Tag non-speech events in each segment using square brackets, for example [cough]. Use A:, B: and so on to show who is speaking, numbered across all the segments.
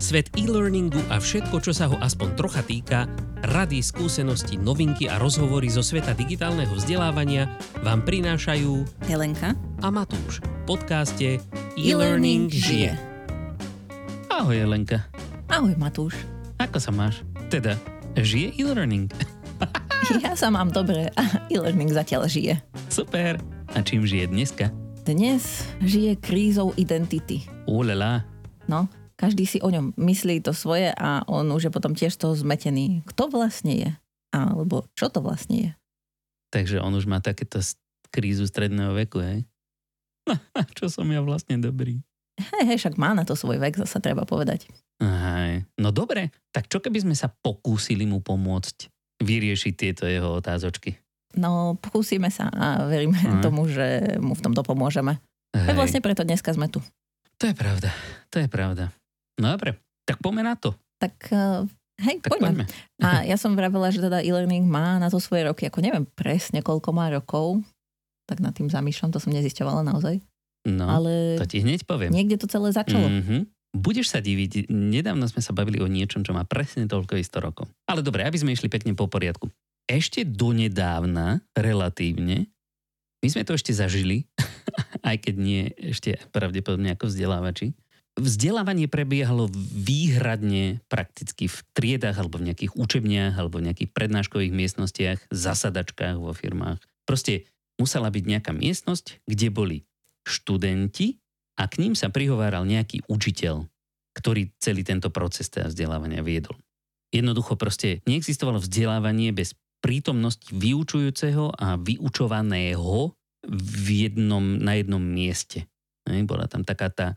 A: Svet e-learningu a všetko, čo sa ho aspoň trocha týka, rady, skúsenosti, novinky a rozhovory zo sveta digitálneho vzdelávania vám prinášajú
B: Helenka
A: a Matúš v podcaste E-Learning žije. Ahoj Helenka,
B: Ahoj Matúš.
A: ako sa máš? Teda, žije e-learning? [laughs]
B: Ja sa mám dobre a e-learning zatiaľ žije.
A: Super. A čím žije dneska?
B: Dnes žije krízou identity.
A: Ulala,
B: No, každý si o ňom myslí to svoje a on už je potom tiež toho zmetený. Kto vlastne je? Alebo čo to vlastne je?
A: takže on už má takéto krízu stredného veku, hej? [laughs] čo som ja vlastne dobrý?
B: Hej, hej, však má na to svoj vek, zasa treba povedať.
A: Aj, no dobre, tak čo keby sme sa pokúsili mu pomôcť vyriešiť tieto jeho otázočky?
B: No, pokúsime sa a veríme
A: Mhm.
B: tomu, že mu v tomto pomôžeme.
A: Hej,
B: vlastne preto dneska sme tu.
A: To je pravda, to je pravda. No dobre, tak poďme na to.
B: Tak uh, hej,
A: Tak
B: poďme.
A: poďme.
B: A ja som vravela, že teda e-learning má na to svoje roky, ako neviem presne koľko má rokov, tak nad tým zamýšľam, to som nezisťovala naozaj.
A: No,
B: Ale
A: to ti hneď poviem.
B: niekde to celé začalo.
A: Mhm. Budeš sa diviť, nedávno sme sa bavili o niečom, čo má presne toľko isto rokov. Ale dobre, aby sme išli pekne po poriadku. Ešte donedávna, relatívne, my sme to ešte zažili, [laughs] aj keď nie ešte pravdepodobne ako vzdelávači. Vzdelávanie prebiehalo výhradne prakticky v triedách alebo v nejakých učebniach alebo v nejakých prednáškových miestnostiach, zasadačkách vo firmách. Proste musela byť nejaká miestnosť, kde boli študenti a k ním sa prihováral nejaký učiteľ, ktorý celý tento proces teda vzdelávania viedol. Jednoducho proste neexistovalo vzdelávanie bez prítomnosti vyučujúceho a vyučovaného v jednom, na jednom mieste. Bola tam taká tá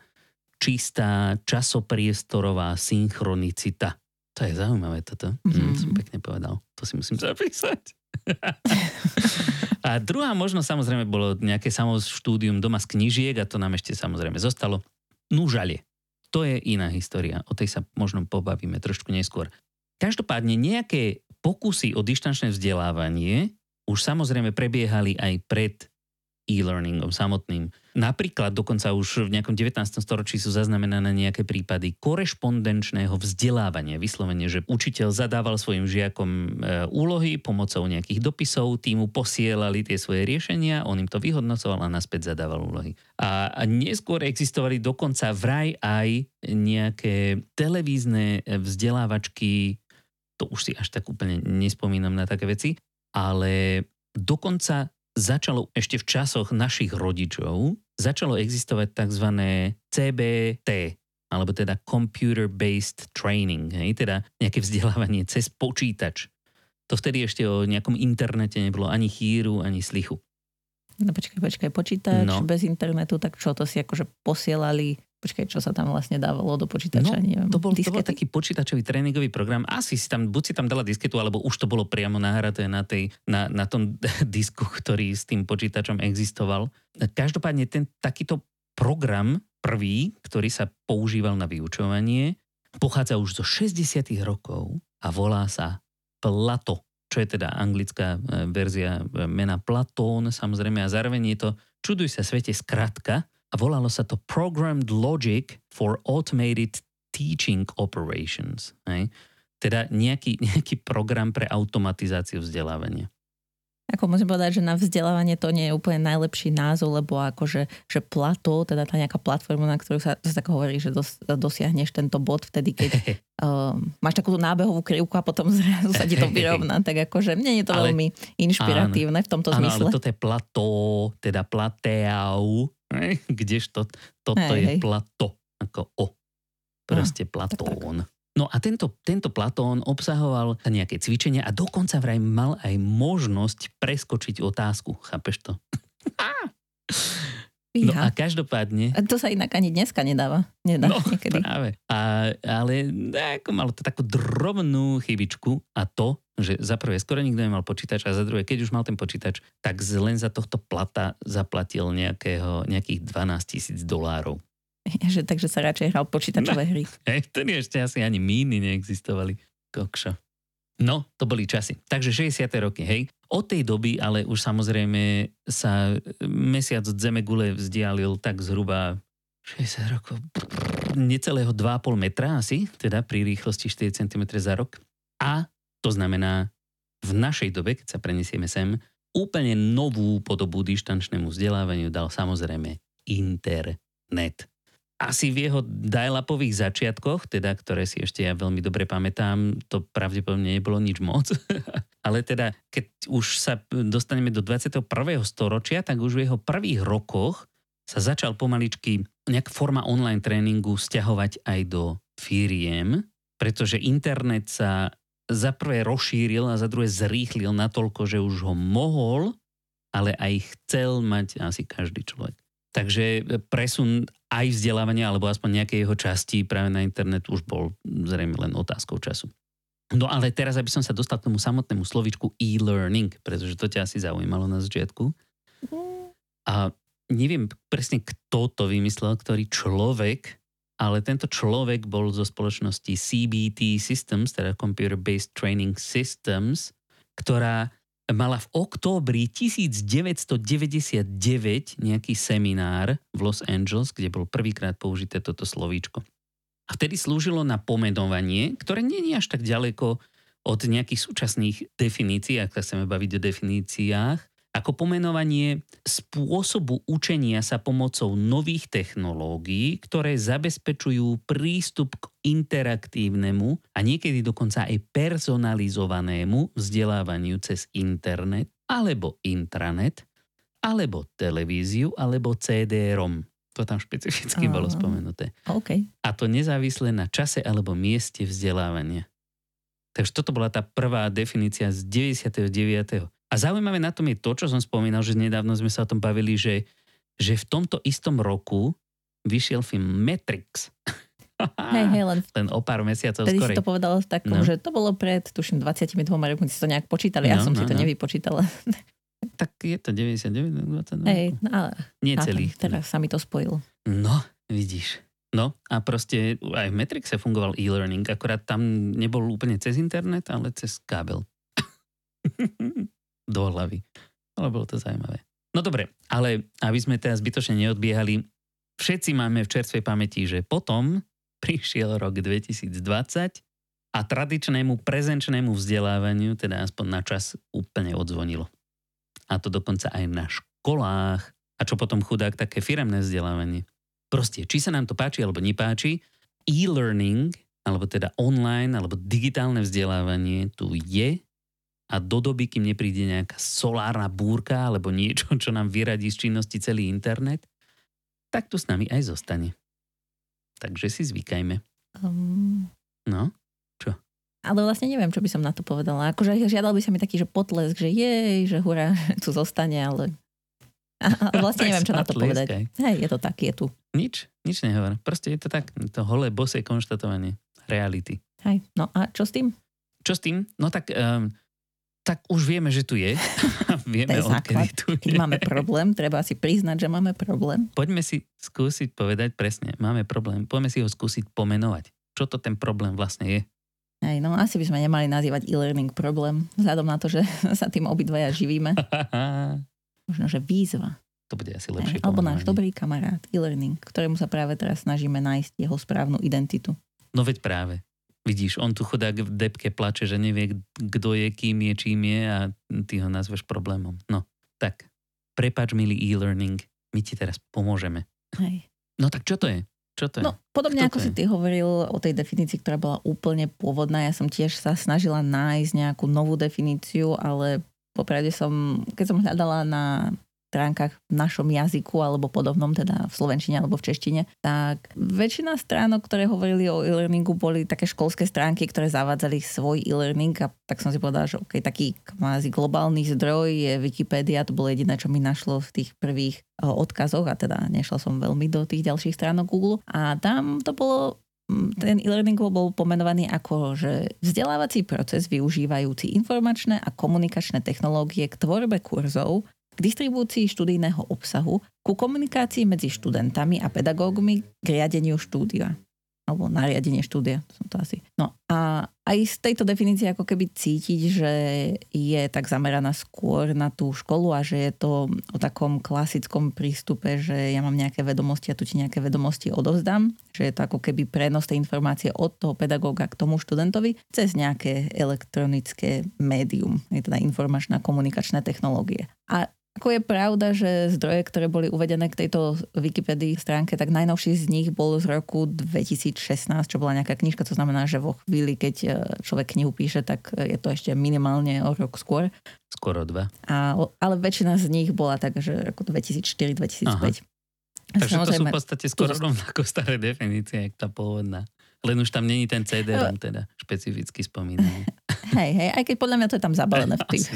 A: čistá časopriestorová synchronicita. To je zaujímavé toto. Mm,
B: Mhm.
A: som pekne povedal. To si musím zapísať. [laughs] a druhá možnosť samozrejme bolo nejaké samoštúdium doma z knížiek a to nám ešte samozrejme zostalo. Núžalie. To je iná história. O tej sa možno pobavíme trošku neskôr. Každopádne nejaké pokusy o dištančné vzdelávanie už samozrejme prebiehali aj pred e-learningom samotným. Napríklad dokonca už v nejakom 19. storočí sú zaznamenané nejaké prípady korešpondenčného vzdelávania. Vyslovene, že učiteľ zadával svojim žiakom e, úlohy pomocou nejakých dopisov, tí mu posielali tie svoje riešenia, on im to vyhodnocoval a naspäť zadával úlohy. A, a neskôr existovali dokonca vraj aj nejaké televízne e, vzdelávačky, to už si až tak úplne nespomínam na také veci, ale dokonca začalo ešte v časoch našich rodičov, začalo existovať tzv. CBT, alebo teda Computer Based Training, hej, teda nejaké vzdelávanie cez počítač. To vtedy ešte o nejakom internete nebolo ani chýru, ani slichu.
B: No počkaj, počkaj, počítač
A: No.
B: bez internetu, tak čo to si akože posielali, počkaj, čo sa tam vlastne dávalo do počítača,
A: No,
B: neviem.
A: To bol, to bol taký počítačový tréningový program. Asi si tam, buď si tam dala disketu, alebo už to bolo priamo nahraté na, tej, na, na tom [laughs] disku, ktorý s tým počítačom existoval. Každopádne ten takýto program prvý, ktorý sa používal na vyučovanie, pochádza už zo 60 rokov a volá sa Plato, čo je teda anglická e, verzia e, mena Platón, samozrejme, a zároveň je to, čuduj sa svete, skratka, a volalo sa to Programmed Logic for Automated Teaching Operations. Hej? Teda nejaký, [laughs] nejaký program pre automatizáciu vzdelávania.
B: Ako musím povedať, že na vzdelávanie to nie je úplne najlepší názov, lebo akože že plato, teda tá nejaká platforma, na ktorú sa, tak hovorí, že dos, dosiahneš tento bod vtedy, keď [laughs] um, máš takúto nábehovú krivku a potom zrazu sa ti to [laughs] vyrovná, tak akože nie je to
A: Ale-
B: veľmi inšpiratívne v tomto
A: Áno,
B: zmysle.
A: ale toto je plato, teda plateau, hej? kdežto toto
B: Hej,
A: je
B: hej.
A: plato, ako o. Proste platón. No a tento, tento Platón obsahoval nejaké cvičenia a dokonca vraj mal aj možnosť preskočiť otázku. Chápeš to? No a
B: Fíha.
A: každopádne...
B: A to sa inak ani dneska nedáva. Nedá
A: No, [laughs]
B: niekedy.
A: práve. A, ale ako malo to takú drobnú chybičku a to, že za prvé skoro nikto nemal počítač a za druhé, keď už mal ten počítač, tak len za tohto plata zaplatil nejakého, nejakých 12 tisíc dolárov.
B: Že, takže sa radšej hral počítačové hry. [laughs]
A: Hej, vtedy ešte asi ani míny neexistovali. Kokšo. No, to boli časy. Takže 60. roky, hej. Od tej doby ale už samozrejme sa mesiac od Zemegule vzdialil tak zhruba 60 rokov, necelého 2,5 metra asi, teda pri rýchlosti 4 cm za rok. A to znamená, v našej dobe, keď sa prenesieme sem, úplne novú podobu dištančnému vzdelávaniu dal samozrejme internet. Asi v jeho dial-upových začiatkoch, teda ktoré si ešte ja veľmi dobre pamätám, to pravdepodobne nebolo nič moc. [laughs] Ale teda, keď už sa dostaneme do 21. storočia, tak už v jeho prvých rokoch sa začal pomaličky nejak forma online tréningu stiahovať aj do firiem, pretože internet sa za prvé rozšíril a za druhé zrýchlil natoľko, že už ho mohol, ale aj chcel mať asi každý človek. Takže presun aj vzdelávania, alebo aspoň nejaké jeho časti práve na internet už bol zrejme len otázkou času. No ale teraz, aby som sa dostal k tomu samotnému slovičku e-learning, pretože to ťa asi zaujímalo na začiatku. A neviem presne, kto to vymyslel, ktorý človek, ale tento človek bol zo spoločnosti CBT Systems, teda Computer Based Training Systems, ktorá mala v októbri 1999 nejaký seminár v Los Angeles, kde bol prvýkrát použité toto slovíčko. A vtedy slúžilo na pomenovanie, ktoré nie je až tak ďaleko od nejakých súčasných definícií, ak sa chceme baviť o definíciách, ako pomenovanie spôsobu učenia sa pomocou nových technológií, ktoré zabezpečujú prístup k interaktívnemu a niekedy dokonca aj personalizovanému vzdelávaniu cez internet alebo intranet, alebo televíziu, alebo CD-ROM. To tam špecificky bolo spomenuté.
B: Okay.
A: A to nezávisle na čase alebo mieste vzdelávania. Takže toto bola tá prvá definícia z 99. A zaujímavé na tom je to, čo som spomínal, že nedávno sme sa o tom bavili, že, že v tomto istom roku vyšiel film Matrix.
B: Hej, hej, len,
A: len o pár mesiacov skorej.
B: si to povedal v takom, no. že to bolo pred, tuším, 22 rokmi, si to nejak počítali, ja
A: No,
B: som
A: no,
B: si to
A: no.
B: nevypočítala.
A: Tak je to 99, 22.
B: Hej, no, ale
A: Nie
B: teraz sa mi to spojilo.
A: No, vidíš. No a proste aj v Matrixe fungoval e-learning, akorát tam nebol úplne cez internet, ale cez kábel. [laughs] Do hlavy. Ale bolo to zaujímavé. No dobre, ale aby sme teraz zbytočne neodbiehali, všetci máme v čerstvej pamäti, že potom prišiel rok 2020 a tradičnému prezenčnému vzdelávaniu, teda aspoň na čas, úplne odzvonilo. A to dokonca aj na školách. A čo potom chudák také firemné vzdelávanie. Proste, či sa nám to páči alebo nepáči, e-learning, alebo teda online, alebo digitálne vzdelávanie tu je a do doby, kým nepríde nejaká solárna búrka alebo niečo, čo nám vyradí z činnosti celý internet, tak tu s nami aj zostane. Takže si zvykajme.
B: Um,
A: No,
B: ale vlastne neviem, čo by som na to povedala. Akože žiadal by sa mi taký, že potlesk, že jej, že hurá, [laughs] tu zostane, ale... [laughs] A, [laughs] vlastne neviem, čo na to povedať. Hej, je to tak, je tu.
A: nič, nič nehovor. Proste je to tak, to holé, bosé konštatovanie reality.
B: Hej, no a čo s tým?
A: Čo s tým? No tak, um, tak už vieme, že tu je. vieme,
B: To je základ.
A: tu
B: Keď
A: je.
B: máme problém, treba si priznať, že máme problém.
A: Poďme si skúsiť povedať presne, máme problém. Poďme si ho skúsiť pomenovať. Čo to ten problém vlastne je?
B: Hej, no asi by sme nemali nazývať e-learning problém, vzhľadom na to, že [laughs] sa tým obidvaja živíme. [laughs] Možno, že výzva.
A: to bude asi
B: Hej,
A: lepšie
B: alebo náš dobrý kamarát e-learning, ktorému sa práve teraz snažíme nájsť jeho správnu identitu.
A: No veď práve. Vidíš, on tu chudák v depke plače, že nevie, kto je, kým je, čím je a ty ho nazveš problémom. No, tak, prepač, milý e-learning, my ti teraz pomôžeme.
B: Hej.
A: No tak čo to je? Čo to je?
B: No, podobne
A: Kto
B: ako si ty hovoril o tej definícii, ktorá bola úplne pôvodná, ja som tiež sa snažila nájsť nejakú novú definíciu, ale popravde som, keď som hľadala na stránkach v našom jazyku alebo podobnom, teda v slovenčine alebo v češtine, tak väčšina stránok, ktoré hovorili o e-learningu, boli také školské stránky, ktoré zavádzali svoj e-learning a tak som si povedala, že okay, taký kvázi globálny zdroj je Wikipedia, to bolo jediné, čo mi našlo v tých prvých eh, odkazoch a teda nešla som veľmi do tých ďalších stránok Google. A tam to bolo mm, ten e-learning bol pomenovaný ako, že vzdelávací proces využívajúci informačné a komunikačné technológie k tvorbe kurzov, k distribúcii študijného obsahu, ku komunikácii medzi študentami a pedagógmi, k riadeniu štúdia. alebo nariadenie štúdia, som to asi. No a aj z tejto definície ako keby cítiť, že je tak zameraná skôr na tú školu a že je to o takom klasickom prístupe, že ja mám nejaké vedomosti a tu ti nejaké vedomosti odovzdám, že je to ako keby prenos tej informácie od toho pedagóga k tomu študentovi cez nejaké elektronické médium, je teda informačná komunikačná technológie. A ako je pravda, že zdroje, ktoré boli uvedené k tejto Wikipedii stránke, tak najnovší z nich bol z roku 2016, čo bola nejaká knižka, to znamená, že vo chvíli, keď e, človek knihu píše, tak je to ešte minimálne o rok skôr.
A: Skoro dva.
B: A, ale väčšina z nich bola tak, že roku 2004-2005.
A: Takže to sú v podstate skoro rovnako staré definície, jak tá pôvodná. Len už tam není ten CD-ROM teda špecificky spomínaný. [laughs]
B: Hej, hej, aj keď podľa mňa to je tam zabalené v tých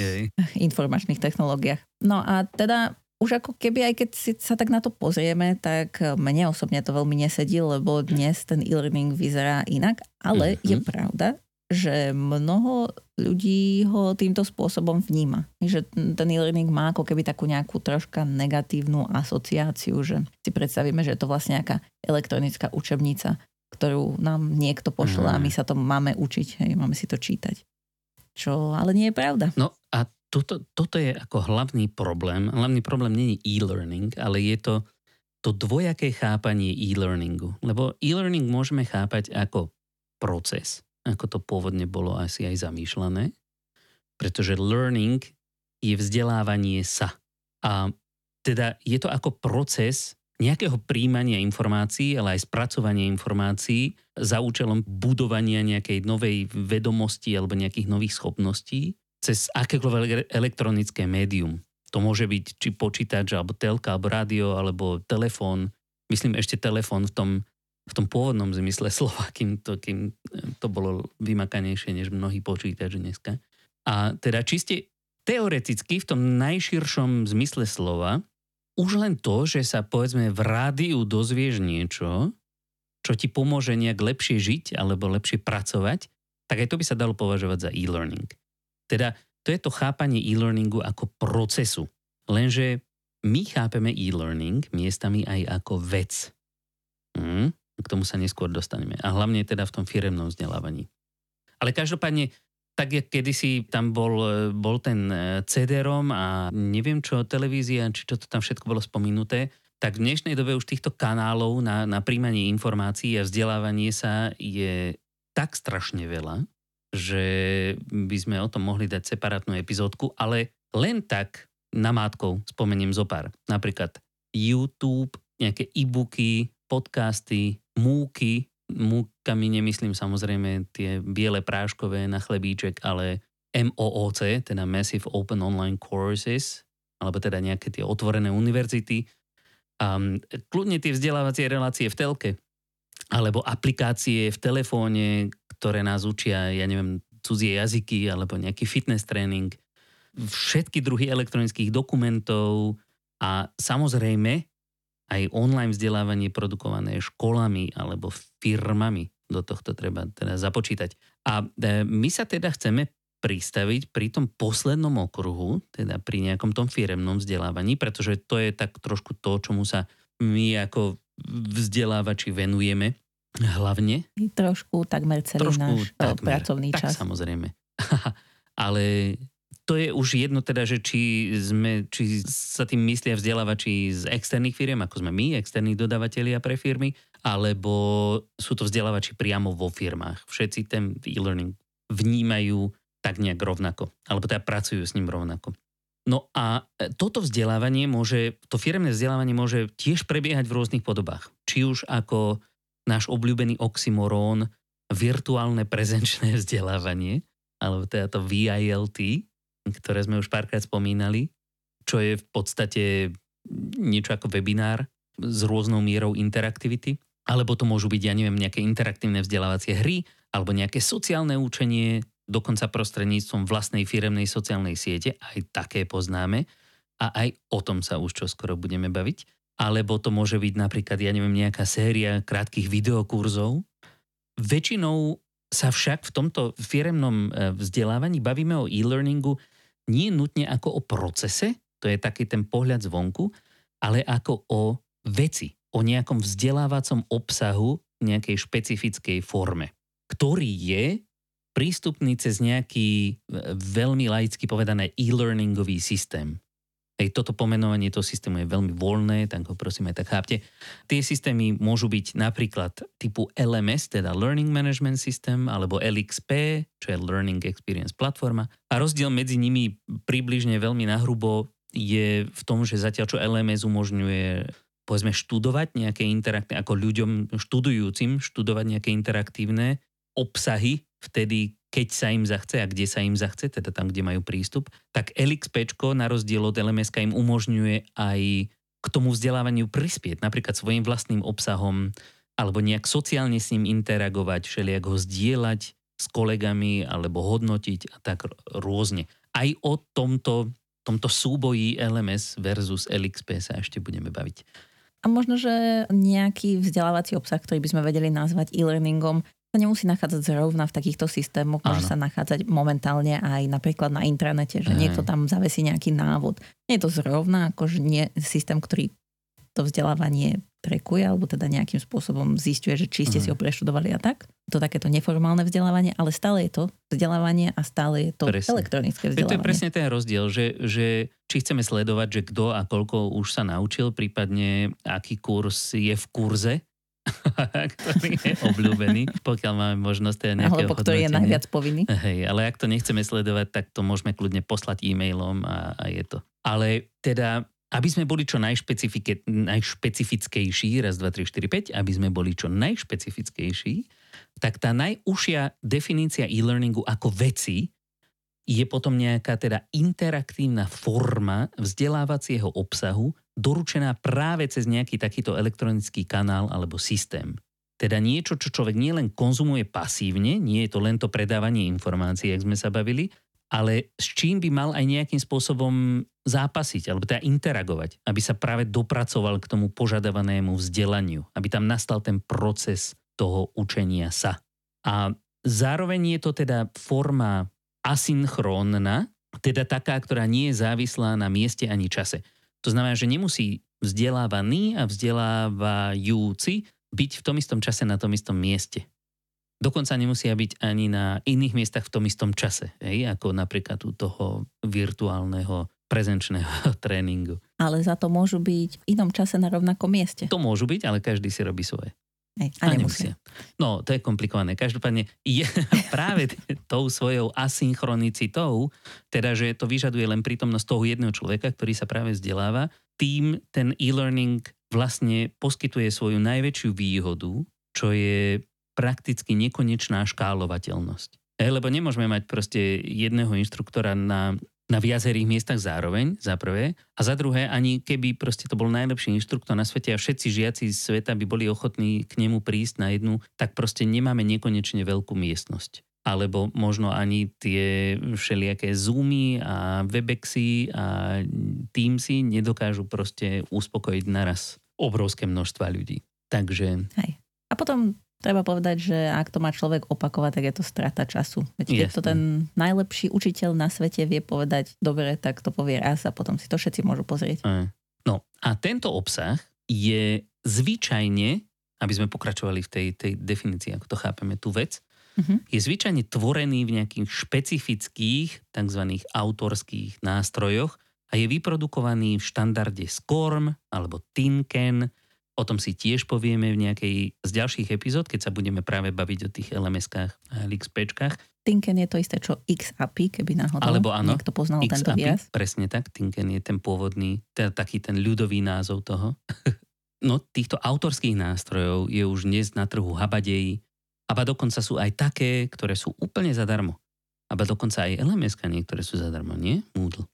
B: informačných technológiách. No a teda už ako keby, aj keď si sa tak na to pozrieme, tak mne osobne to veľmi nesedí, lebo dnes ten e-learning vyzerá inak, ale mm-hmm. je pravda, že mnoho ľudí ho týmto spôsobom vníma. Že ten e-learning má ako keby takú nejakú troška negatívnu asociáciu, že si predstavíme, že je to vlastne nejaká elektronická učebnica, ktorú nám niekto pošle a my mhm. sa to máme učiť, hej, máme si to čítať. Čo ale nie je pravda.
A: No a toto, toto je ako hlavný problém. Hlavný problém není e-learning, ale je to to dvojaké chápanie e-learningu. Lebo e-learning môžeme chápať ako proces, ako to pôvodne bolo asi aj zamýšľané, pretože learning je vzdelávanie sa. A teda je to ako proces nejakého príjmania informácií, ale aj spracovania informácií za účelom budovania nejakej novej vedomosti alebo nejakých nových schopností cez akékoľvek elektronické médium. To môže byť či počítač, alebo telka, alebo rádio, alebo telefón. Myslím ešte telefón v tom, v tom pôvodnom zmysle [laughs] slova, kým to, kým to bolo vymakanejšie než mnohí počítač dneska. A teda čiste teoreticky v tom najširšom zmysle slova už len to, že sa povedzme v rádiu dozvieš niečo, čo ti pomôže nejak lepšie žiť alebo lepšie pracovať, tak aj to by sa dalo považovať za e-learning. Teda to je to chápanie e-learningu ako procesu. Lenže my chápeme e-learning miestami aj ako vec. Hm? K tomu sa neskôr dostaneme. A hlavne teda v tom firemnom vzdelávaní. Ale každopádne tak jak kedysi tam bol, bol ten e, CD-ROM a neviem čo, televízia, či čo to tam všetko bolo spomenuté, tak v dnešnej dobe už týchto kanálov na, na príjmanie informácií a vzdelávanie sa je tak strašne veľa, že by sme o tom mohli dať separátnu epizódku, ale len tak namátkov spomeniem zo pár. Napríklad YouTube, nejaké e-booky, podcasty, múky, múkami nemyslím samozrejme tie biele práškové na chlebíček, ale MOOC, teda Massive Open Online Courses, alebo teda nejaké tie otvorené univerzity. Um, kľudne tie vzdelávacie relácie v telke, alebo aplikácie v telefóne, ktoré nás učia, ja neviem, cudzie jazyky, alebo nejaký fitness tréning, všetky druhy elektronických dokumentov a samozrejme aj online vzdelávanie produkované školami alebo firmami. Do tohto treba teda započítať. A e, my sa teda chceme pristaviť pri tom poslednom okruhu, teda pri nejakom tom firemnom vzdelávaní, pretože to je tak trošku to, čomu sa my ako vzdelávači venujeme hlavne.
B: Trošku takmer celý trošku náš e, takmer, pracovný
A: tak,
B: čas.
A: samozrejme. [laughs] Ale to je už jedno teda, že či, sme, či sa tým myslia vzdelávači z externých firiem, ako sme my, externí dodávateľia pre firmy, alebo sú to vzdelávači priamo vo firmách. Všetci ten e-learning vnímajú tak nejak rovnako, alebo teda pracujú s ním rovnako. No a toto vzdelávanie môže, to firemné vzdelávanie môže tiež prebiehať v rôznych podobách. Či už ako náš obľúbený oxymorón, virtuálne prezenčné [laughs] vzdelávanie, alebo teda to VILT, ktoré sme už párkrát spomínali, čo je v podstate niečo ako webinár s rôznou mierou interaktivity, alebo to môžu byť, ja neviem, nejaké interaktívne vzdelávacie hry, alebo nejaké sociálne učenie, dokonca prostredníctvom vlastnej firemnej sociálnej siete, aj také poznáme a aj o tom sa už čoskoro budeme baviť. Alebo to môže byť napríklad, ja neviem, nejaká séria krátkých videokurzov. Väčšinou sa však v tomto firemnom e, vzdelávaní bavíme o e-learningu nie nutne ako o procese, to je taký ten pohľad zvonku, ale ako o veci, o nejakom vzdelávacom obsahu nejakej špecifickej forme, ktorý je prístupný cez nejaký e, veľmi laicky povedané e-learningový systém. Hej, toto pomenovanie toho systému je veľmi voľné, tak ho prosím aj tak chápte. Tie systémy môžu byť napríklad typu LMS, teda Learning Management System, alebo LXP, čo je Learning Experience Platforma. A rozdiel medzi nimi približne veľmi nahrubo je v tom, že zatiaľ čo LMS umožňuje povedzme študovať nejaké interaktívne, ako ľuďom študujúcim študovať nejaké interaktívne obsahy vtedy, keď sa im zachce a kde sa im zachce, teda tam, kde majú prístup, tak LXP na rozdiel od LMS im umožňuje aj k tomu vzdelávaniu prispieť, napríklad svojim vlastným obsahom, alebo nejak sociálne s ním interagovať, všelijak ho zdieľať s kolegami, alebo hodnotiť a tak rôzne. Aj o tomto, tomto súboji LMS versus LXP sa ešte budeme baviť.
B: A možno, že nejaký vzdelávací obsah, ktorý by sme vedeli nazvať e-learningom, sa nemusí nachádzať zrovna v takýchto systémoch, môže Áno. sa nachádzať momentálne aj napríklad na intranete, že Aj. niekto tam zavesí nejaký návod. Nie je to zrovna akože nie systém, ktorý to vzdelávanie trekuje, alebo teda nejakým spôsobom zistuje, že či ste uh-huh. si ho preštudovali a tak. To takéto neformálne vzdelávanie, ale stále je to vzdelávanie a stále je to presne. elektronické vzdelávanie.
A: To je presne ten rozdiel, že, že či chceme sledovať, že kto a koľko už sa naučil, prípadne aký kurz je v kurze, [laughs] ktorý je obľúbený, pokiaľ máme možnosť teda nejakého
B: Alebo ktorý je najviac povinný.
A: Hej, ale ak to nechceme sledovať, tak to môžeme kľudne poslať e-mailom a, a je to. Ale teda aby sme boli čo najšpecifickejší, raz, dva, tri, štyri, päť, aby sme boli čo najšpecifickejší, tak tá najúžšia definícia e-learningu ako veci je potom nejaká teda interaktívna forma vzdelávacieho obsahu, doručená práve cez nejaký takýto elektronický kanál alebo systém. Teda niečo, čo človek nielen konzumuje pasívne, nie je to len to predávanie informácií, jak sme sa bavili, ale s čím by mal aj nejakým spôsobom zápasiť, alebo teda interagovať, aby sa práve dopracoval k tomu požadovanému vzdelaniu, aby tam nastal ten proces toho učenia sa. A zároveň je to teda forma asynchrónna, teda taká, ktorá nie je závislá na mieste ani čase. To znamená, že nemusí vzdelávaný a vzdelávajúci byť v tom istom čase na tom istom mieste. Dokonca nemusia byť ani na iných miestach v tom istom čase, hej? ako napríklad u toho virtuálneho prezenčného [laughs] tréningu.
B: Ale za to môžu byť v inom čase na rovnakom mieste.
A: To môžu byť, ale každý si robí svoje.
B: Hej, a, a nemusia.
A: No, to je komplikované. Každopádne je [laughs] práve tou svojou asynchronicitou, teda že to vyžaduje len prítomnosť toho jedného človeka, ktorý sa práve vzdeláva, tým ten e-learning vlastne poskytuje svoju najväčšiu výhodu, čo je prakticky nekonečná škálovateľnosť. lebo nemôžeme mať proste jedného inštruktora na na viacerých miestach zároveň, za prvé. A za druhé, ani keby proste to bol najlepší inštruktor na svete a všetci žiaci z sveta by boli ochotní k nemu prísť na jednu, tak proste nemáme nekonečne veľkú miestnosť. Alebo možno ani tie všelijaké Zoomy a Webexy a Teamsy nedokážu proste uspokojiť naraz obrovské množstva ľudí. Takže...
B: Hej. A potom Treba povedať, že ak to má človek opakovať, tak je to strata času. Veď keď to ten najlepší učiteľ na svete vie povedať dobre, tak to povie raz a potom si to všetci môžu pozrieť.
A: No a tento obsah je zvyčajne, aby sme pokračovali v tej, tej definícii, ako to chápeme, tú vec, uh-huh. je zvyčajne tvorený v nejakých špecifických tzv. autorských nástrojoch a je vyprodukovaný v štandarde SCORM alebo TINKEN, O tom si tiež povieme v nejakej z ďalších epizód, keď sa budeme práve baviť o tých LMS-kách a LXPčkách.
B: Tinken je to isté, čo XAPI, keby náhodou
A: Alebo áno,
B: niekto poznal XAPI, tento výraz.
A: Presne tak, Tinken je ten pôvodný, teda taký ten ľudový názov toho. [laughs] no týchto autorských nástrojov je už dnes na trhu habadejí, aba dokonca sú aj také, ktoré sú úplne zadarmo. Aba dokonca aj LMS niektoré sú zadarmo, nie? Moodle.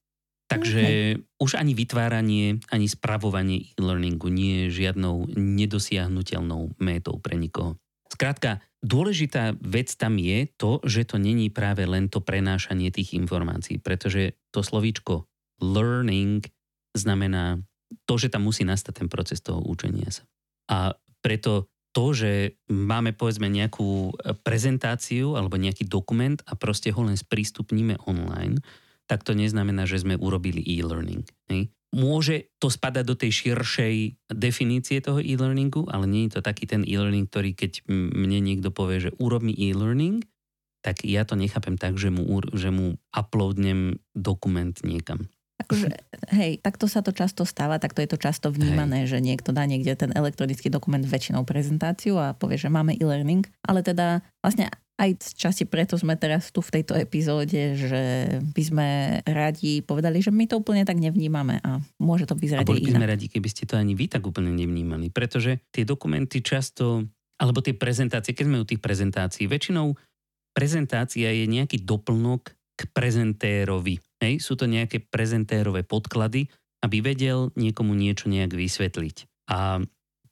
A: Takže okay. už ani vytváranie, ani spravovanie e-learningu nie je žiadnou nedosiahnutelnou métou pre nikoho. Skrátka, dôležitá vec tam je to, že to není práve len to prenášanie tých informácií, pretože to slovíčko learning znamená to, že tam musí nastať ten proces toho učenia sa. A preto to, že máme povedzme nejakú prezentáciu alebo nejaký dokument a proste ho len sprístupníme online, tak to neznamená, že sme urobili e-learning. Hej? môže to spadať do tej širšej definície toho e-learningu, ale nie je to taký ten e-learning, ktorý keď mne niekto povie, že urob mi e-learning, tak ja to nechápem tak, že mu, že mu uploadnem dokument niekam.
B: Akože, hej, takto sa to často stáva, takto je to často vnímané, hej. že niekto dá niekde ten elektronický dokument väčšinou prezentáciu a povie, že máme e-learning, ale teda vlastne aj z časti preto sme teraz tu v tejto epizóde, že by sme radi povedali, že my to úplne tak nevnímame a môže to vyzerať
A: a boli
B: by
A: sme radi, keby ste to ani vy tak úplne nevnímali, pretože tie dokumenty často, alebo tie prezentácie, keď sme u tých prezentácií, väčšinou prezentácia je nejaký doplnok k prezentérovi. Hej, sú to nejaké prezentérové podklady, aby vedel niekomu niečo nejak vysvetliť. A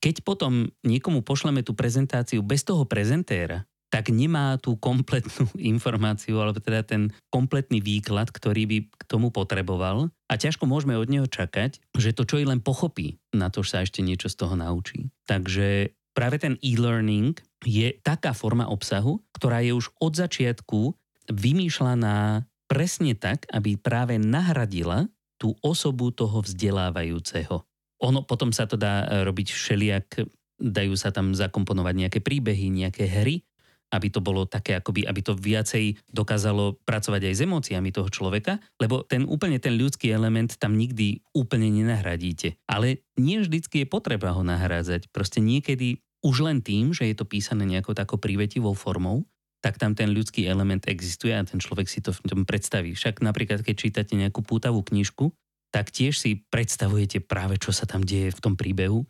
A: keď potom niekomu pošleme tú prezentáciu bez toho prezentéra, tak nemá tú kompletnú [laughs] informáciu, alebo teda ten kompletný výklad, ktorý by k tomu potreboval. A ťažko môžeme od neho čakať, že to čo i len pochopí, na to sa ešte niečo z toho naučí. Takže práve ten e-learning je taká forma obsahu, ktorá je už od začiatku vymýšľaná presne tak, aby práve nahradila tú osobu toho vzdelávajúceho. Ono potom sa to dá e, robiť všelijak, dajú sa tam zakomponovať nejaké príbehy, nejaké hry, aby to bolo také, akoby, aby to viacej dokázalo pracovať aj s emóciami toho človeka, lebo ten úplne ten ľudský element tam nikdy úplne nenahradíte. Ale nie vždycky je potreba ho nahrádzať. Proste niekedy už len tým, že je to písané nejakou takou prívetivou formou, tak tam ten ľudský element existuje a ten človek si to v tom predstaví. Však napríklad, keď čítate nejakú pútavú knižku, tak tiež si predstavujete práve, čo sa tam deje v tom príbehu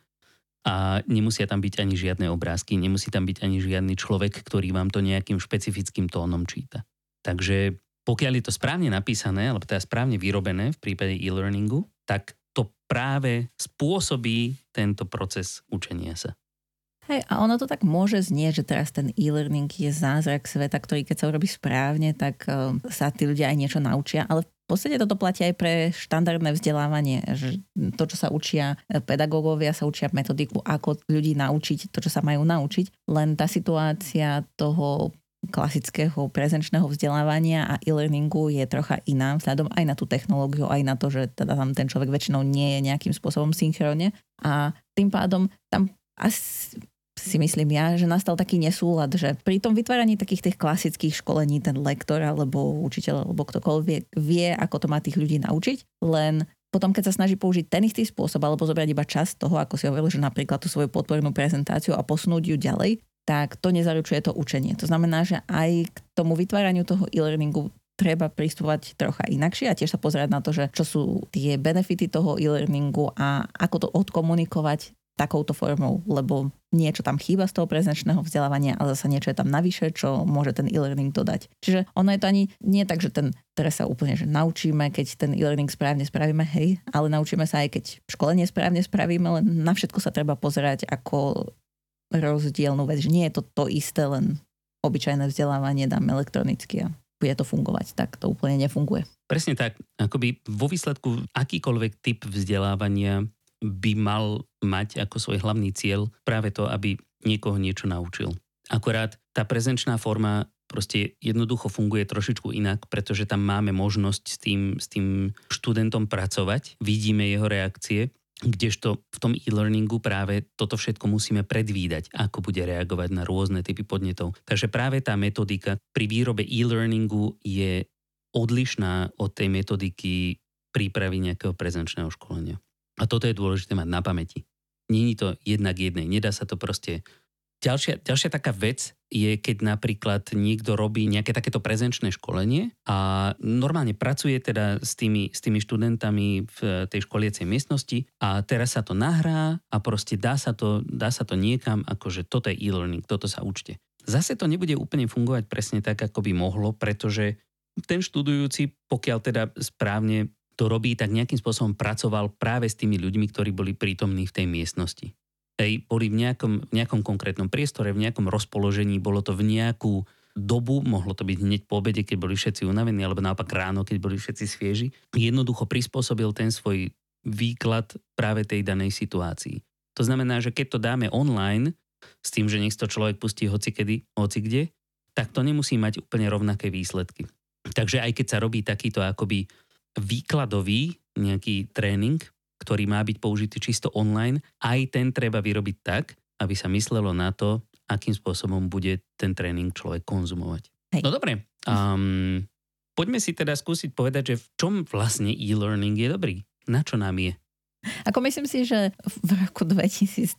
A: a nemusia tam byť ani žiadne obrázky, nemusí tam byť ani žiadny človek, ktorý vám to nejakým špecifickým tónom číta. Takže pokiaľ je to správne napísané, alebo teda správne vyrobené v prípade e-learningu, tak to práve spôsobí tento proces učenia sa.
B: Hej, a ono to tak môže znieť, že teraz ten e-learning je zázrak sveta, ktorý keď sa urobí správne, tak uh, sa tí ľudia aj niečo naučia, ale v podstate toto platí aj pre štandardné vzdelávanie, to, čo sa učia e, pedagógovia, sa učia metodiku, ako ľudí naučiť to, čo sa majú naučiť, len tá situácia toho klasického prezenčného vzdelávania a e-learningu je trocha iná vzhľadom aj na tú technológiu, aj na to, že teda tam ten človek väčšinou nie je nejakým spôsobom synchrone a tým pádom tam asi, si myslím ja, že nastal taký nesúlad, že pri tom vytváraní takých tých klasických školení ten lektor alebo učiteľ alebo ktokoľvek vie, ako to má tých ľudí naučiť, len potom, keď sa snaží použiť ten istý spôsob alebo zobrať iba čas toho, ako si hovoril, že napríklad tú svoju podpornú prezentáciu a posunúť ju ďalej, tak to nezaručuje to učenie. To znamená, že aj k tomu vytváraniu toho e-learningu treba pristupovať trocha inakšie a tiež sa pozerať na to, že čo sú tie benefity toho e-learningu a ako to odkomunikovať takouto formou, lebo niečo tam chýba z toho prezenčného vzdelávania a zase niečo je tam navyše, čo môže ten e-learning dodať. Čiže ono je to ani nie tak, že ten, teraz sa úplne že naučíme, keď ten e-learning správne spravíme, hej, ale naučíme sa aj keď školenie správne spravíme, len na všetko sa treba pozerať ako rozdielnú vec, že nie je to to isté, len obyčajné vzdelávanie dáme elektronicky a bude to fungovať. Tak to úplne nefunguje.
A: Presne tak. Akoby vo výsledku akýkoľvek typ vzdelávania by mal mať ako svoj hlavný cieľ práve to, aby niekoho niečo naučil. Akorát tá prezenčná forma proste jednoducho funguje trošičku inak, pretože tam máme možnosť s tým, s tým študentom pracovať, vidíme jeho reakcie, kdežto v tom e-learningu práve toto všetko musíme predvídať, ako bude reagovať na rôzne typy podnetov. Takže práve tá metodika pri výrobe e-learningu je odlišná od tej metodiky prípravy nejakého prezenčného školenia. A toto je dôležité mať na pamäti. Není to jednak jednej, nedá sa to proste... Ďalšia, ďalšia taká vec je, keď napríklad niekto robí nejaké takéto prezenčné školenie a normálne pracuje teda s tými, s tými študentami v tej školiecej miestnosti a teraz sa to nahrá a proste dá sa to, dá sa to niekam, akože toto je e-learning, toto sa učte. Zase to nebude úplne fungovať presne tak, ako by mohlo, pretože ten študujúci, pokiaľ teda správne to robí, tak nejakým spôsobom pracoval práve s tými ľuďmi, ktorí boli prítomní v tej miestnosti. Hej, boli v nejakom, v nejakom konkrétnom priestore, v nejakom rozpoložení, bolo to v nejakú dobu, mohlo to byť hneď po obede, keď boli všetci unavení, alebo naopak ráno, keď boli všetci svieži. Jednoducho prispôsobil ten svoj výklad práve tej danej situácii. To znamená, že keď to dáme online, s tým, že nech to človek pustí hoci kedy, hoci kde, tak to nemusí mať úplne rovnaké výsledky. Takže aj keď sa robí takýto akoby výkladový nejaký tréning, ktorý má byť použitý čisto online, aj ten treba vyrobiť tak, aby sa myslelo na to, akým spôsobom bude ten tréning človek konzumovať. Hej. No dobre, um, poďme si teda skúsiť povedať, že v čom vlastne e-learning je dobrý. Na čo nám je?
B: Ako myslím si, že v roku 2020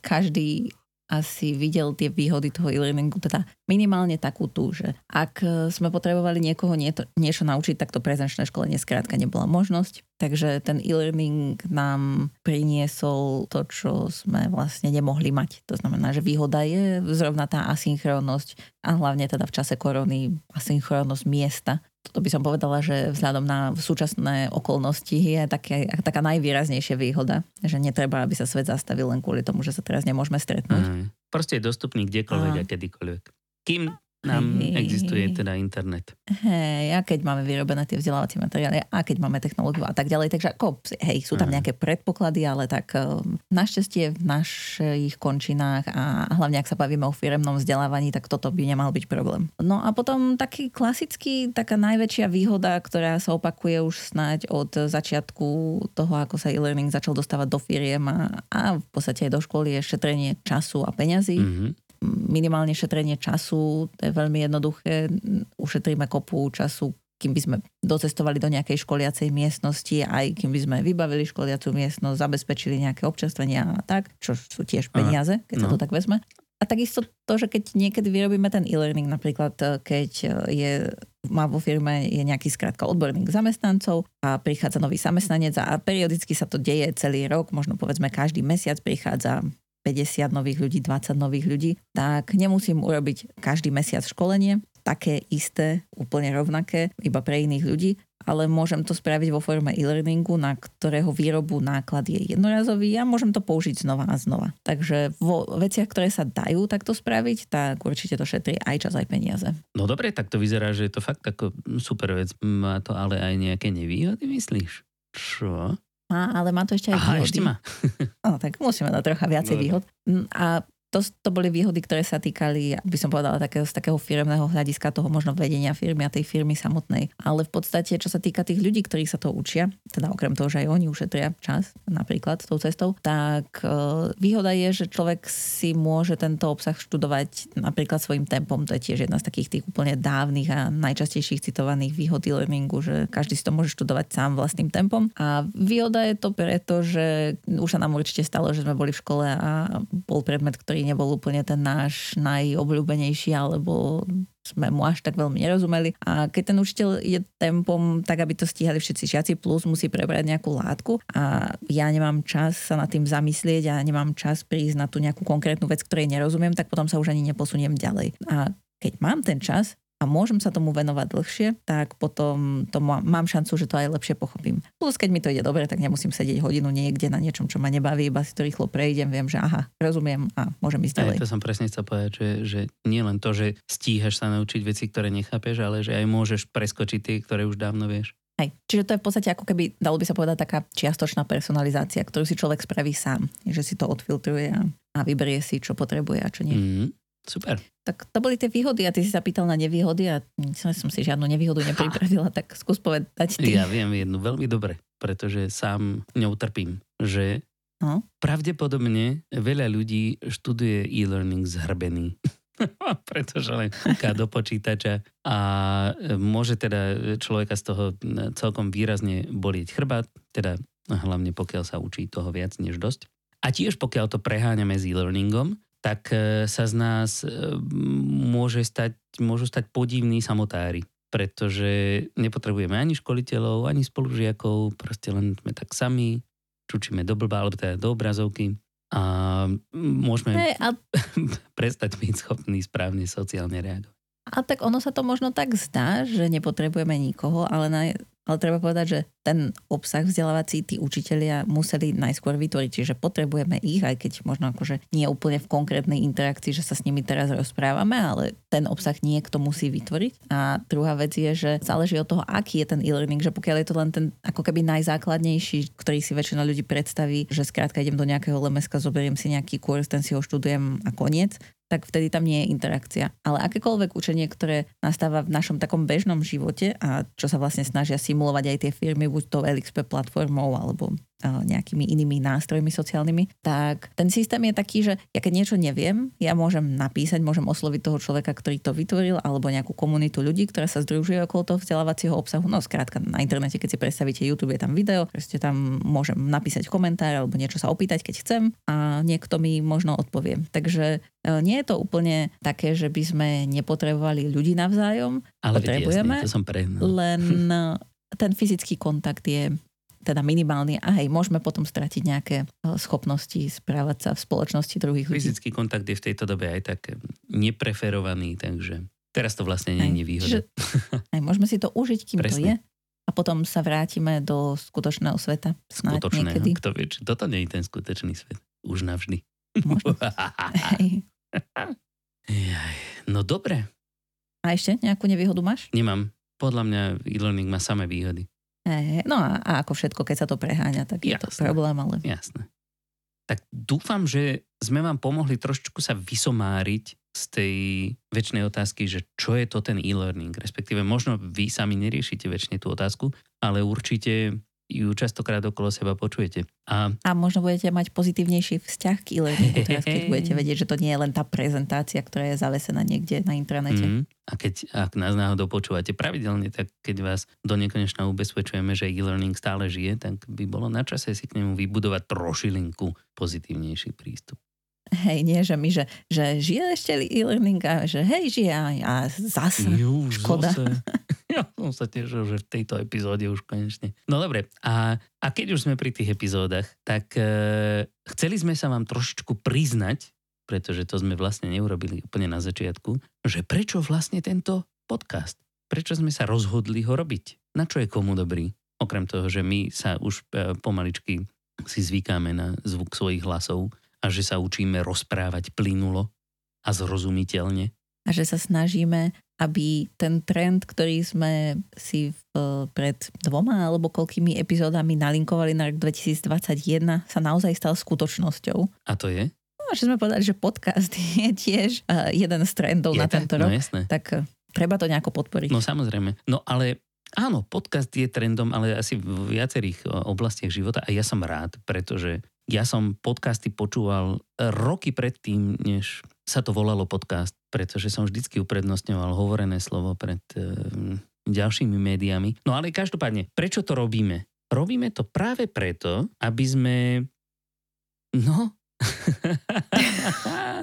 B: každý asi videl tie výhody toho e-learningu, teda minimálne takú tú, že ak sme potrebovali niekoho niečo naučiť, tak to prezenčné školenie skrátka nebola možnosť. Takže ten e-learning nám priniesol to, čo sme vlastne nemohli mať. To znamená, že výhoda je zrovna tá asynchronnosť a hlavne teda v čase korony asynchronnosť miesta toto by som povedala, že vzhľadom na súčasné okolnosti je také, taká najvýraznejšia výhoda, že netreba, aby sa svet zastavil len kvôli tomu, že sa teraz nemôžeme stretnúť. Mm.
A: Proste je dostupný kdekoľvek a, a kedykoľvek. Kým nám hej, existuje teda internet.
B: Hej, a keď máme vyrobené tie vzdelávacie materiály, a keď máme technológiu a tak ďalej. Takže ako, hej, sú tam nejaké predpoklady, ale tak um, našťastie v našich končinách a hlavne ak sa bavíme o firemnom vzdelávaní, tak toto by nemal byť problém. No a potom taký klasický, taká najväčšia výhoda, ktorá sa opakuje už snáď od začiatku toho, ako sa e-learning začal dostávať do firiem a, a v podstate aj do školy je šetrenie času a peňazí. Mm-hmm minimálne šetrenie času, to je veľmi jednoduché. Ušetríme kopu času, kým by sme docestovali do nejakej školiacej miestnosti, aj kým by sme vybavili školiacu miestnosť, zabezpečili nejaké občerstvenia a tak, čo sú tiež peniaze, keď sa to no. tak vezme. A takisto to, že keď niekedy vyrobíme ten e-learning, napríklad keď je, má vo firme je nejaký skrátka odborník zamestnancov a prichádza nový zamestnanec a periodicky sa to deje celý rok, možno povedzme každý mesiac prichádza 50 nových ľudí, 20 nových ľudí, tak nemusím urobiť každý mesiac školenie, také isté, úplne rovnaké, iba pre iných ľudí, ale môžem to spraviť vo forme e-learningu, na ktorého výrobu náklad je jednorazový a môžem to použiť znova a znova. Takže vo veciach, ktoré sa dajú takto spraviť, tak určite to šetrí aj čas, aj peniaze.
A: No dobre, tak to vyzerá, že je to fakt ako super vec. Má to ale aj nejaké nevýhody, myslíš? Čo?
B: Má, ale má to ešte aj
A: Aha, výhody. ešte má. [laughs]
B: no, tak musíme dať trocha viacej no, výhod. Mm, a to, to boli výhody, ktoré sa týkali, by som povedala, takého, z takého firmného hľadiska toho možno vedenia firmy a tej firmy samotnej. Ale v podstate, čo sa týka tých ľudí, ktorí sa to učia, teda okrem toho, že aj oni ušetria čas napríklad tou cestou, tak e, výhoda je, že človek si môže tento obsah študovať napríklad svojim tempom. To je tiež jedna z takých tých úplne dávnych a najčastejších citovaných výhod e-learningu, že každý si to môže študovať sám vlastným tempom. A výhoda je to preto, že už sa nám určite stalo, že sme boli v škole a bol predmet, ktorý nebol úplne ten náš najobľúbenejší, alebo sme mu až tak veľmi nerozumeli. A keď ten učiteľ ide tempom tak, aby to stíhali všetci žiaci, plus musí prebrať nejakú látku a ja nemám čas sa nad tým zamyslieť a nemám čas prísť na tú nejakú konkrétnu vec, ktorej nerozumiem, tak potom sa už ani neposuniem ďalej. A keď mám ten čas, a môžem sa tomu venovať dlhšie, tak potom to má, mám šancu, že to aj lepšie pochopím. Plus, keď mi to ide dobre, tak nemusím sedieť hodinu niekde na niečom, čo ma nebaví, iba si to rýchlo prejdem, viem, že aha, rozumiem a môžem ísť ďalej.
A: Aj to som presne chcel povedať, že, že nie len to, že stíhaš sa naučiť veci, ktoré nechápeš, ale že aj môžeš preskočiť tie, ktoré už dávno vieš.
B: Hej. Čiže to je v podstate ako keby, dalo by sa povedať, taká čiastočná personalizácia, ktorú si človek spraví sám. Že si to odfiltruje a, a vyberie si, čo potrebuje a čo nie.
A: Mm, super.
B: Tak to boli tie výhody a ty si sa pýtal na nevýhody a som, si žiadnu nevýhodu nepripravila, tak skús povedať ty.
A: Ja viem jednu veľmi dobre, pretože sám ňou trpím, že no? pravdepodobne veľa ľudí študuje e-learning zhrbený. [laughs] pretože len kúka do počítača a môže teda človeka z toho celkom výrazne bolieť chrbát, teda hlavne pokiaľ sa učí toho viac než dosť. A tiež pokiaľ to preháňame s e-learningom, tak e, sa z nás e, môže stať, môžu stať podivní samotári pretože nepotrebujeme ani školiteľov, ani spolužiakov, proste len sme tak sami, čučíme do blba, alebo teda do obrazovky a môžeme hey, a... [laughs] prestať byť schopní správne sociálne reagovať.
B: A tak ono sa to možno tak zdá, že nepotrebujeme nikoho, ale na, ale treba povedať, že ten obsah vzdelávací tí učitelia museli najskôr vytvoriť, čiže potrebujeme ich, aj keď možno akože nie úplne v konkrétnej interakcii, že sa s nimi teraz rozprávame, ale ten obsah niekto musí vytvoriť. A druhá vec je, že záleží od toho, aký je ten e-learning, že pokiaľ je to len ten ako keby najzákladnejší, ktorý si väčšina ľudí predstaví, že skrátka idem do nejakého lemeska, zoberiem si nejaký kurz, ten si ho študujem a koniec, tak vtedy tam nie je interakcia. Ale akékoľvek učenie, ktoré nastáva v našom takom bežnom živote a čo sa vlastne snažia simulovať aj tie firmy, buď to LXP platformou alebo nejakými inými nástrojmi sociálnymi, tak ten systém je taký, že ja keď niečo neviem, ja môžem napísať, môžem osloviť toho človeka, ktorý to vytvoril, alebo nejakú komunitu ľudí, ktorá sa združuje okolo toho vzdelávacieho obsahu. No skrátka na internete, keď si predstavíte YouTube, je tam video, proste tam môžem napísať komentár alebo niečo sa opýtať, keď chcem a niekto mi možno odpovie. Takže e, nie je to úplne také, že by sme nepotrebovali ľudí navzájom.
A: Ale
B: potrebujeme,
A: jasný, to som prehnal.
B: len ten fyzický kontakt je teda minimálny a hej, môžeme potom stratiť nejaké e, schopnosti správať sa v spoločnosti druhých ľudí.
A: Fyzický kontakt je v tejto dobe aj tak nepreferovaný, takže teraz to vlastne nie je nevýhoda.
B: Čiže, aj, [laughs] môžeme si to užiť, kým
A: Presne.
B: to je a potom sa vrátime do skutočného sveta.
A: Skutočného,
B: niekedy.
A: kto vie, či toto nie je ten skutočný svet. Už navždy.
B: Možno. [laughs]
A: Jaj, no dobre,
B: A ešte nejakú nevýhodu máš?
A: nemám. Podľa mňa e-learning má samé výhody.
B: Hej, no a, a ako všetko, keď sa to preháňa, tak je to
A: Jasné.
B: problém, ale
A: Jasné. Tak dúfam, že sme vám pomohli trošičku sa vysomáriť z tej väčšnej otázky, že čo je to ten e-learning. Respektíve možno vy sami neriešite väčšine tú otázku, ale určite ju častokrát okolo seba počujete. A
B: a možno budete mať pozitívnejší vzťah k e-learningu teraz, keď budete [laughs] vedieť, že to nie je len tá prezentácia, ktorá je zavesená niekde na intranete.
A: Mm, a keď ak nás náhodou počúvate pravidelne, tak keď vás do nekonečna ubezpečujeme, že e-learning stále žije, tak by bolo na čase si k nemu vybudovať trošilinku pozitívnejší prístup.
B: Hej, nie, že my, že, že žije ešte e-learning a že hej, žije a, a zase.
A: Jú,
B: škoda.
A: Zase. [laughs] Ja som sa tešil, že v tejto epizóde už konečne. No dobre, a, a keď už sme pri tých epizódach, tak e, chceli sme sa vám trošičku priznať, pretože to sme vlastne neurobili úplne na začiatku, že prečo vlastne tento podcast? Prečo sme sa rozhodli ho robiť? Na čo je komu dobrý? Okrem toho, že my sa už e, pomaličky si zvykáme na zvuk svojich hlasov a že sa učíme rozprávať plynulo a zrozumiteľne.
B: A že sa snažíme, aby ten trend, ktorý sme si v, pred dvoma alebo koľkými epizódami nalinkovali na rok 2021, sa naozaj stal skutočnosťou.
A: A to je?
B: No, že sme povedali, že podcast [laughs] je tiež uh, jeden z trendov
A: je
B: na tento
A: No
B: rok,
A: jasné.
B: tak uh, treba to nejako podporiť.
A: No samozrejme. No ale áno, podcast je trendom, ale asi v viacerých o, oblastiach života a ja som rád, pretože ja som podcasty počúval roky predtým, než sa to volalo podcast, pretože som vždycky uprednostňoval hovorené slovo pred um, ďalšími médiami. No ale každopádne, prečo to robíme? Robíme to práve preto, aby sme... No... [laughs]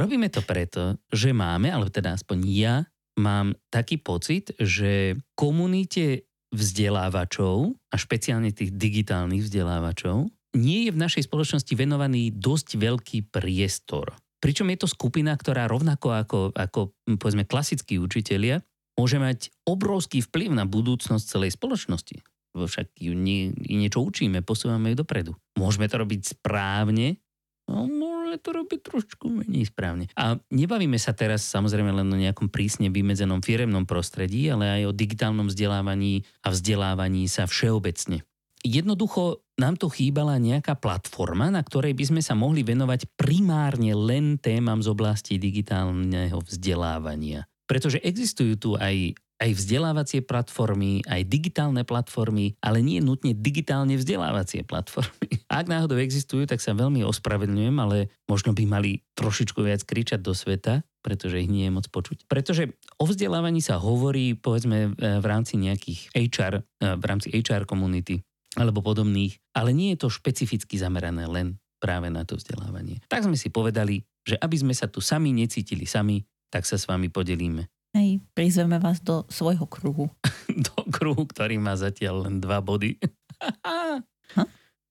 A: Robíme to preto, že máme, ale teda aspoň ja mám taký pocit, že komunite vzdelávačov a špeciálne tých digitálnych vzdelávačov nie je v našej spoločnosti venovaný dosť veľký priestor. Pričom je to skupina, ktorá rovnako ako, ako hm, povedzme klasickí učitelia môže mať obrovský vplyv na budúcnosť celej spoločnosti. Však ju nie, niečo učíme, posúvame ju dopredu. Môžeme to robiť správne, no môžeme to robiť trošku menej správne. A nebavíme sa teraz samozrejme len o nejakom prísne vymedzenom firemnom prostredí, ale aj o digitálnom vzdelávaní a vzdelávaní sa všeobecne. Jednoducho nám tu chýbala nejaká platforma, na ktorej by sme sa mohli venovať primárne len témam z oblasti digitálneho vzdelávania. Pretože existujú tu aj, aj vzdelávacie platformy, aj digitálne platformy, ale nie nutne digitálne vzdelávacie platformy. [laughs] Ak náhodou existujú, tak sa veľmi ospravedlňujem, ale možno by mali trošičku viac kričať do sveta, pretože ich nie je moc počuť. Pretože o vzdelávaní sa hovorí, povedzme, v rámci nejakých HR, v rámci HR komunity, alebo podobných, ale nie je to špecificky zamerané len práve na to vzdelávanie. Tak sme si povedali, že aby sme sa tu sami necítili sami, tak sa s vami podelíme
B: Hej, prizveme vás do svojho kruhu. [laughs]
A: do kruhu, ktorý má zatiaľ len dva body.
B: Ha? [laughs]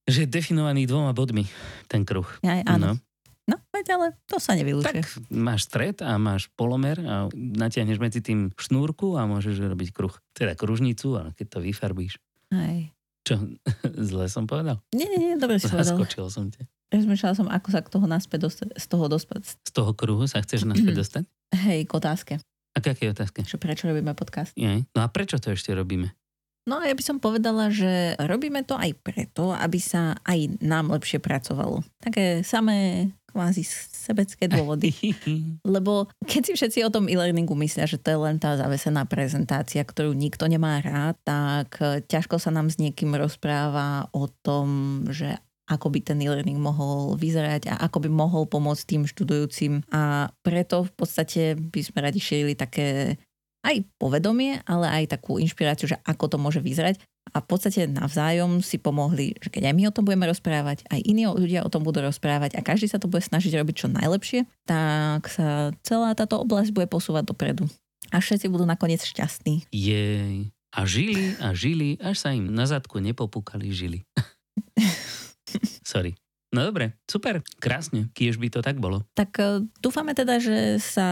A: Že je definovaný dvoma bodmi, ten kruh.
B: Aj, áno. No, veď, ale to sa nevylučuje.
A: Tak máš stred a máš polomer a natiahneš medzi tým šnúrku a môžeš robiť kruh. Teda kružnicu, ale keď to vyfarbíš.
B: Hej.
A: Čo, [laughs] zle som povedal?
B: Nie, nie, nie, dobre si povedal.
A: Zaskočil som ťa.
B: Rozmýšľala som, ako sa k toho naspäť dostať, z toho dostať.
A: Z toho kruhu sa chceš naspäť [clears throat] dostať?
B: Hej, k otázke.
A: A k akej otázke?
B: Že prečo robíme podcast?
A: Jej. No a prečo to ešte robíme?
B: No ja by som povedala, že robíme to aj preto, aby sa aj nám lepšie pracovalo. Také samé kvázi sebecké dôvody. [laughs] Lebo keď si všetci o tom e-learningu myslia, že to je len tá zavesená prezentácia, ktorú nikto nemá rád, tak ťažko sa nám s niekým rozpráva o tom, že ako by ten e-learning mohol vyzerať a ako by mohol pomôcť tým študujúcim. A preto v podstate by sme radi šírili také aj povedomie, ale aj takú inšpiráciu, že ako to môže vyzerať. A v podstate navzájom si pomohli, že keď aj my o tom budeme rozprávať, aj iní ľudia o tom budú rozprávať a každý sa to bude snažiť robiť čo najlepšie, tak sa celá táto oblasť bude posúvať dopredu. A všetci budú nakoniec šťastní.
A: Jej. A žili a žili, až sa im na zadku nepopúkali žili. [laughs] Sorry. No dobre, super, krásne, kiež by to tak bolo.
B: Tak uh, dúfame teda, že sa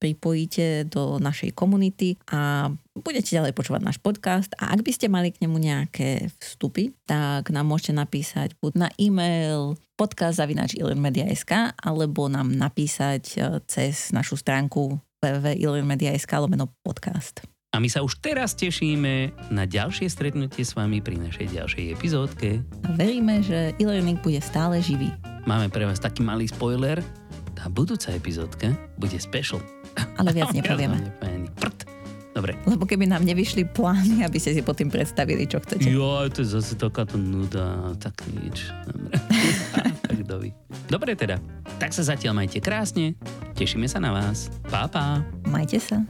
B: pripojíte do našej komunity a budete ďalej počúvať náš podcast a ak by ste mali k nemu nejaké vstupy, tak nám môžete napísať buď na e-mail podcast.ilenmedia.sk alebo nám napísať e, cez našu stránku www.ilenmedia.sk lomeno podcast.
A: A my sa už teraz tešíme na ďalšie stretnutie s vami pri našej ďalšej epizódke.
B: A veríme, že e-learning bude stále živý.
A: Máme pre vás taký malý spoiler. Tá budúca epizódka bude special.
B: Ale viac [laughs] nepovieme.
A: Prd. Dobre.
B: Lebo keby nám nevyšli plány, aby ste si potom predstavili, čo chcete.
A: Jo, to je zase takáto nuda, tak nič. Dobre. [laughs] [laughs] tak dovi. Dobre teda. Tak sa zatiaľ majte krásne. Tešíme sa na vás. Pa, pa.
B: Majte sa.